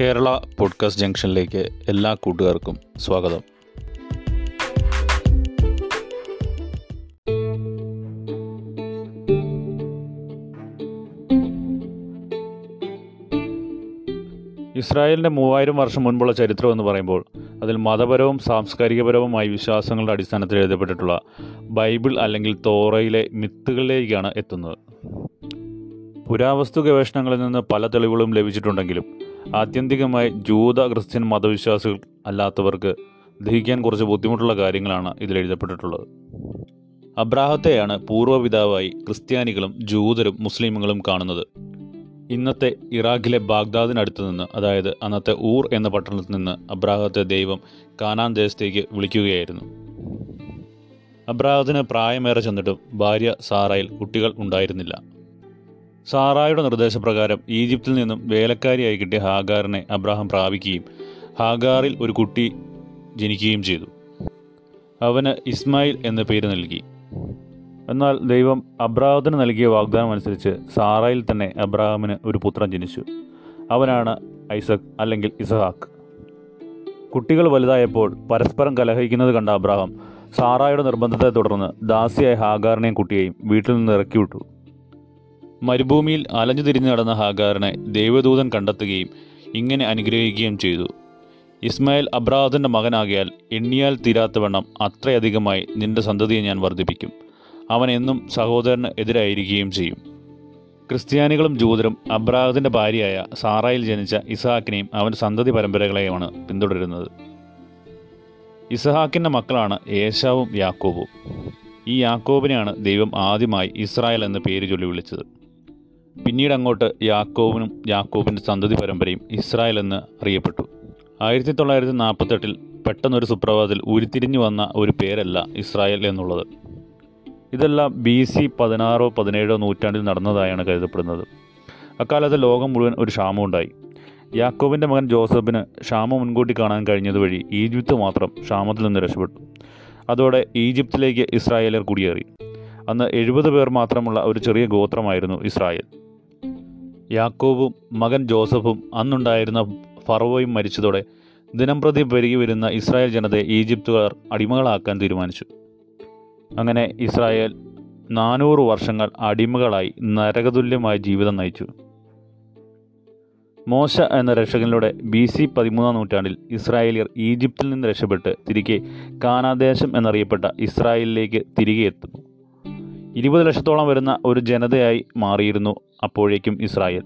Kerala podcast ജംഗ്ഷനിലേക്ക് എല്ലാ കൂട്ടുകാർക്കും സ്വാഗതം. ഇസ്രായേലിന്റെ മൂവായിരം വർഷം മുൻപുള്ള ചരിത്രം എന്ന് പറയുമ്പോൾ അതിൽ മതപരവും സാംസ്കാരികപരവുമായ വിശ്വാസങ്ങളുടെ അടിസ്ഥാനത്തിൽ എഴുതപ്പെട്ടിട്ടുള്ള ബൈബിൾ അല്ലെങ്കിൽ തോറയിലെ മിത്തുകളിലേക്കാണ് എത്തുന്നത്. പുരാവസ്തു ഗവേഷണങ്ങളിൽ നിന്ന് പല തെളിവുകളും ലഭിച്ചിട്ടുണ്ടെങ്കിലും ആത്യന്തികമായി ജൂത ക്രിസ്ത്യൻ മതവിശ്വാസികൾ അല്ലാത്തവർക്ക് ദഹിക്കാൻ കുറച്ച് ബുദ്ധിമുട്ടുള്ള കാര്യങ്ങളാണ് ഇതിൽ എഴുതപ്പെട്ടിട്ടുള്ളത്. അബ്രാഹത്തെയാണ് പൂർവപിതാവായി ക്രിസ്ത്യാനികളും ജൂതരും മുസ്ലിമുകളും കാണുന്നത്. ഇന്നത്തെ ഇറാഖിലെ ബാഗ്ദാദിനടുത്ത് നിന്ന് അതായത് അന്നത്തെ ഊർ എന്ന പട്ടണത്തിൽ നിന്ന് അബ്രാഹത്തെ ദൈവം കാനാൻ ദേശത്തേക്ക് വിളിക്കുകയായിരുന്നു. അബ്രാഹത്തിന് പ്രായമേറെ ചെന്നിട്ടും ഭാര്യ സാറയിൽ കുട്ടികൾ ഉണ്ടായിരുന്നില്ല. സാറായുടെ നിർദ്ദേശപ്രകാരം ഈജിപ്തിൽ നിന്നും വേലക്കാരിയായി കിട്ടിയ ഹാഗാറിനെ അബ്രാഹാം പ്രാപിക്കുകയും ഹാഗാറിൽ ഒരു കുട്ടി ജനിക്കുകയും ചെയ്തു. അവന് ഇസ്മായിൽ എന്ന പേര് നൽകി. എന്നാൽ ദൈവം അബ്രാഹത്തിന് നൽകിയ വാഗ്ദാനം അനുസരിച്ച് സാറായിൽ തന്നെ അബ്രാഹാമിന് ഒരു പുത്രൻ ജനിച്ചു. അവനാണ് ഐസക് അല്ലെങ്കിൽ ഇസഹാക്ക്. കുട്ടികൾ വലുതായപ്പോൾ പരസ്പരം കലഹിക്കുന്നത് കണ്ട അബ്രാഹാം സാറായുടെ നിർബന്ധത്തെ തുടർന്ന് ദാസിയായ ഹാഗാറിനെയും കുട്ടിയെയും വീട്ടിൽ നിന്ന് ഇറക്കി വിട്ടു മരുഭൂമിയിൽ അലഞ്ഞു തിരിഞ്ഞു നടന്ന ഹാഗാറിനെ ദൈവദൂതൻ കണ്ടെത്തുകയും ഇങ്ങനെ അനുഗ്രഹിക്കുകയും ചെയ്തു. ഇസ്മായിൽ അബ്രാഹത്തിന്റെ മകനാകിയാൽ എണ്ണിയാൽ തീരാത്തവണ്ണം അത്രയധികമായി നിന്റെ സന്തതിയെ ഞാൻ വർദ്ധിപ്പിക്കും. അവൻ എന്നും സഹോദരന് എതിരായിരിക്കുകയും ചെയ്യും. ക്രിസ്ത്യാനികളും ജൂതരും അബ്രാഹത്തിന്റെ ഭാര്യയായ സാറായിൽ ജനിച്ച ഇസഹാക്കിനെയും അവന്റെ സന്തതി പരമ്പരകളെയുമാണ് പിന്തുടരുന്നത്. ഇസഹാക്കിന്റെ മക്കളാണ് ഏശാവും യാക്കോബും. ഈ യാക്കോബിനെയാണ് ദൈവം ആദ്യമായി ഇസ്രായേൽ എന്ന പേര് ചൊല്ലി വിളിച്ചത്. പിന്നീട് അങ്ങോട്ട് യാക്കോബിനും യാക്കോബിന്റെ സന്തതി പരമ്പരയും ഇസ്രായേൽ എന്ന് അറിയപ്പെട്ടു. ആയിരത്തി തൊള്ളായിരത്തി നാൽപ്പത്തെട്ടിൽ പെട്ടെന്നൊരു സുപ്രഭാതത്തിൽ ഉരുത്തിരിഞ്ഞു വന്ന ഒരു പേരല്ല ഇസ്രായേൽ എന്നുള്ളത്. ഇതെല്ലാം ബി സി പതിനാറോ പതിനേഴോ നൂറ്റാണ്ടിൽ നടന്നതായാണ് കരുതപ്പെടുന്നത്. അക്കാലത്ത് ലോകം മുഴുവൻ ഒരു ക്ഷാമമുണ്ടായി യാക്കോബിന്റെ മകൻ ജോസഫിന് ക്ഷാമം മുൻകൂട്ടി കാണാൻ കഴിഞ്ഞതുവഴി ഈജിപ്ത് മാത്രം ക്ഷാമത്തിൽ നിന്ന് രക്ഷപ്പെട്ടു. അതോടെ ഈജിപ്തിലേക്ക് ഇസ്രായേലർ കുടിയേറി. അന്ന് എഴുപത് പേർ മാത്രമുള്ള ഒരു ചെറിയ ഗോത്രമായിരുന്നു ഇസ്രായേൽ. യാക്കോബും മകൻ ജോസഫും അന്നുണ്ടായിരുന്ന ഫറവോയും മരിച്ചതോടെ ദിനംപ്രതി പെരുകി വരുന്ന ഇസ്രായേൽ ജനതയെ ഈജിപ്തുകാർ അടിമകളാക്കാൻ തീരുമാനിച്ചു. അങ്ങനെ ഇസ്രായേൽ നാനൂറ് വർഷങ്ങൾ അടിമകളായി നരകതുല്യമായ ജീവിതം നയിച്ചു. മോശ എന്ന രക്ഷകനിലൂടെ ബി സി പതിമൂന്നാം നൂറ്റാണ്ടിൽ ഇസ്രായേലിയർ ഈജിപ്തിൽ നിന്ന് രക്ഷപ്പെട്ട് തിരികെ കാനാദേശം എന്നറിയപ്പെട്ട ഇസ്രായേലിലേക്ക് തിരികെ എത്തുന്നു ഇരുപത് ലക്ഷത്തോളം വരുന്ന ഒരു ജനതയായി മാറിയിരുന്നു അപ്പോഴേക്കും ഇസ്രായേൽ.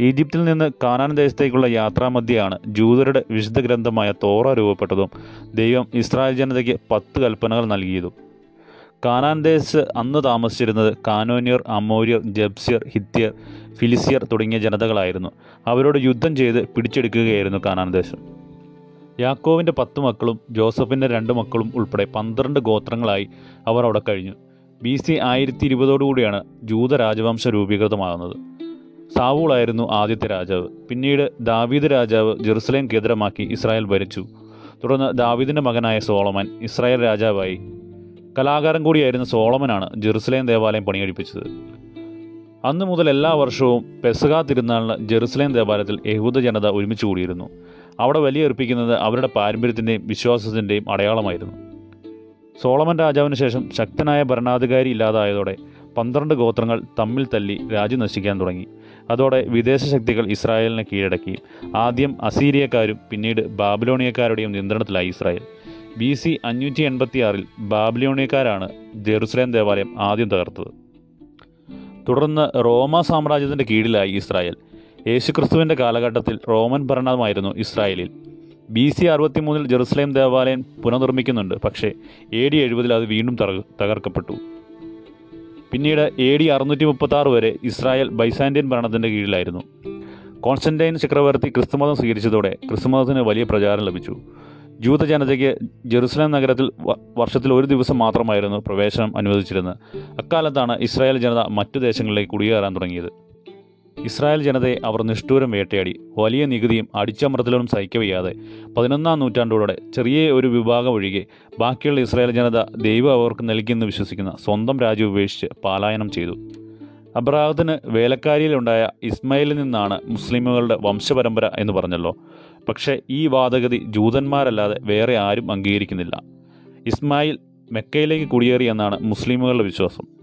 ഈജിപ്തിൽ നിന്ന് കാനാൻ ദേശത്തേക്കുള്ള യാത്രാമധ്യയാണ് ജൂതരുടെ വിശുദ്ധ ഗ്രന്ഥമായ തോറ രൂപപ്പെട്ടതും ദൈവം ഇസ്രായേൽ ജനതയ്ക്ക് പത്ത് കൽപ്പനകൾ നൽകിയതും. കാനാൻ ദേശത്ത് അന്ന് താമസിച്ചിരുന്നത് കാനോനിയർ അമോര്യർ ജബ്സിയർ ഹിത്യർ ഫിലിസിയർ തുടങ്ങിയ ജനതകളായിരുന്നു. അവരോട് യുദ്ധം ചെയ്ത് പിടിച്ചെടുക്കുകയായിരുന്നു കാനാൻ ദേശം. യാക്കോവിന്റെ പത്ത് മക്കളും ജോസഫിന്റെ രണ്ട് മക്കളും ഉൾപ്പെടെ പന്ത്രണ്ട് ഗോത്രങ്ങളായി അവർ അവിടെ കഴിഞ്ഞു. ബി സി ആയിരത്തി ഇരുപതോടുകൂടിയാണ് ജൂത രാജവംശ രൂപീകൃതമാകുന്നത്. സാവൂളായിരുന്നു ആദ്യത്തെ രാജാവ്. പിന്നീട് ദാവീദ് രാജാവ് ജെറുസലേം കേന്ദ്രമാക്കി ഇസ്രായേൽ ഭരിച്ചു. തുടർന്ന് ദാവീദിന്റെ മകനായ സോളമൻ ഇസ്രായേൽ രാജാവായി. കലാകാരൻ കൂടിയായിരുന്ന സോളമനാണ് ജെറുസലേം ദേവാലയം പണികഴിപ്പിച്ചത്. അന്നു മുതൽ എല്ലാ വർഷവും പെസക തിരുനാളിന് ജെറുസലേം ദേവാലയത്തിൽ യഹൂദ ജനത ഒരുമിച്ച് കൂടിയിരുന്നു. അവിടെ ബലിയർപ്പിക്കുന്നത് അവരുടെ പാരമ്പര്യത്തിന്റെയും വിശ്വാസത്തിന്റെയും അടയാളമായിരുന്നു. സോളമൻ രാജാവിന് ശേഷം ശക്തനായ ഭരണാധികാരി ഇല്ലാതായതോടെ പന്ത്രണ്ട് ഗോത്രങ്ങൾ തമ്മിൽ തല്ലി രാജ്യം നശിക്കാൻ തുടങ്ങി. അതോടെ വിദേശ ശക്തികൾ ഇസ്രായേലിനെ കീഴടക്കി. ആദ്യം അസീരിയക്കാരും പിന്നീട് ബാബിലോണിയക്കാരുടെയും നിയന്ത്രണത്തിലായി ഇസ്രായേൽ. ബി സി അഞ്ഞൂറ്റി എൺപത്തിയാറിൽ ബാബിലോണിയക്കാരാണ് ജെറുസലേം ദേവാലയം ആദ്യം തകർത്തത്. തുടർന്ന് റോമ സാമ്രാജ്യത്തിന്റെ കീഴിലായി ഇസ്രായേൽ. യേശുക്രിസ്തുവിന്റെ കാലഘട്ടത്തിൽ റോമൻ ഭരണമായിരുന്നു ഇസ്രായേലിൽ. ബി സി അറുപത്തിമൂന്നിൽ ജെറുസലേം ദേവാലയം പുനർനിർമ്മിക്കുന്നുണ്ട് പക്ഷേ എ ഡി എഴുപതിൽ അത് വീണ്ടും തകർക്കപ്പെട്ടു. പിന്നീട് എ ഡി അറുന്നൂറ്റി മുപ്പത്തി വരെ ഇസ്രായേൽ ബൈസാൻഡിയൻ ഭരണത്തിന്റെ കീഴിലായിരുന്നു. കോൺസ്റ്റന്റൈൻ ചക്രവർത്തി ക്രിസ്തുമതം സ്വീകരിച്ചതോടെ ക്രിസ്തുമതത്തിന് വലിയ പ്രചാരം ലഭിച്ചു. ജൂത ജനതയ്ക്ക് ജെറുസലേം നഗരത്തിൽ വർഷത്തിൽ ഒരു ദിവസം മാത്രമായിരുന്നു പ്രവേശനം അനുവദിച്ചിരുന്നത്. അക്കാലത്താണ് ഇസ്രായേൽ ജനത മറ്റു ദേശങ്ങളിലേക്ക് കുടിയേറാൻ തുടങ്ങിയത്. ഇസ്രായേൽ ജനതയെ അവർ നിഷ്ഠൂരം വേട്ടയാടി. വലിയ നികുതിയും അടിച്ചമർത്തലും സഹിക്കവയ്യാതെ പതിനൊന്നാം നൂറ്റാണ്ടോടെ ചെറിയ ഒരു വിഭാഗം ഒഴികെ ബാക്കിയുള്ള ഇസ്രായേൽ ജനത ദൈവം അവർക്ക് നൽകിയെന്ന് വിശ്വസിക്കുന്ന സ്വന്തം രാജ്യം ഉപേക്ഷിച്ച് പലായനം ചെയ്തു. അബ്രാഹത്തിന് വേലക്കാരിയിലുണ്ടായ ഇസ്മയിലിൽ നിന്നാണ് മുസ്ലിമുകളുടെ വംശപരമ്പര എന്ന് പറഞ്ഞല്ലോ. പക്ഷേ ഈ വാദഗതി ജൂതന്മാരല്ലാതെ വേറെ ആരും അംഗീകരിക്കുന്നില്ല. ഇസ്മായിൽ മെക്കയിലേക്ക് കുടിയേറി എന്നാണ് മുസ്ലിമുകളുടെ വിശ്വാസം.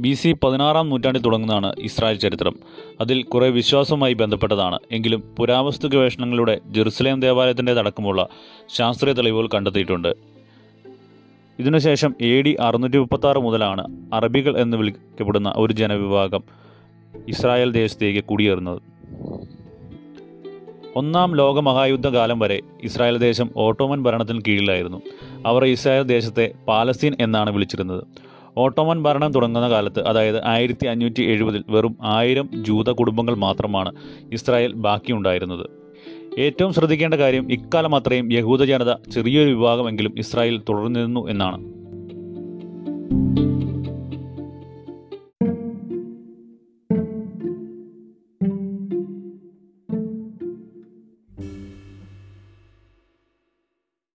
ബി സി പതിനാറാം നൂറ്റാണ്ടിൽ തുടങ്ങുന്നതാണ് ഇസ്രായേൽ ചരിത്രം. അതിൽ കുറേ വിശ്വാസവുമായി ബന്ധപ്പെട്ടതാണ്. എങ്കിലും പുരാവസ്തു ഗവേഷണങ്ങളുടെ ജെറുസലേം ദേവാലയത്തിന്റെതടക്കമുള്ള ശാസ്ത്രീയ തെളിവുകൾ കണ്ടെത്തിയിട്ടുണ്ട്. ഇതിനുശേഷം എ ഡി അറുന്നൂറ്റി മുപ്പത്താറ് മുതലാണ് അറബികൾ എന്ന് വിളിക്കപ്പെടുന്ന ഒരു ജനവിഭാഗം ഇസ്രായേൽ ദേശത്തേക്ക് കുടിയേറുന്നത്. ഒന്നാം ലോക മഹായുദ്ധകാലം വരെ ഇസ്രായേൽ ദേശം ഓട്ടോമൻ ഭരണത്തിന് കീഴിലായിരുന്നു. അവർ ഇസ്രായേൽ ദേശത്തെ പാലസ്തീൻ എന്നാണ് വിളിച്ചിരുന്നത്. ഓട്ടോമൻ ഭരണം തുടങ്ങുന്ന കാലത്ത് അതായത് ആയിരത്തി അഞ്ഞൂറ്റി എഴുപതിൽ വെറും ആയിരം ജൂത കുടുംബങ്ങൾ മാത്രമാണ് ഇസ്രായേൽ ബാക്കിയുണ്ടായിരുന്നത്. ഏറ്റവും ശ്രദ്ധിക്കേണ്ട കാര്യം ഇക്കാലം അത്രയും യഹൂദ ജനത ചെറിയൊരു വിഭാഗമെങ്കിലും ഇസ്രായേൽ തുടർന്നിരുന്നു എന്നാണ്.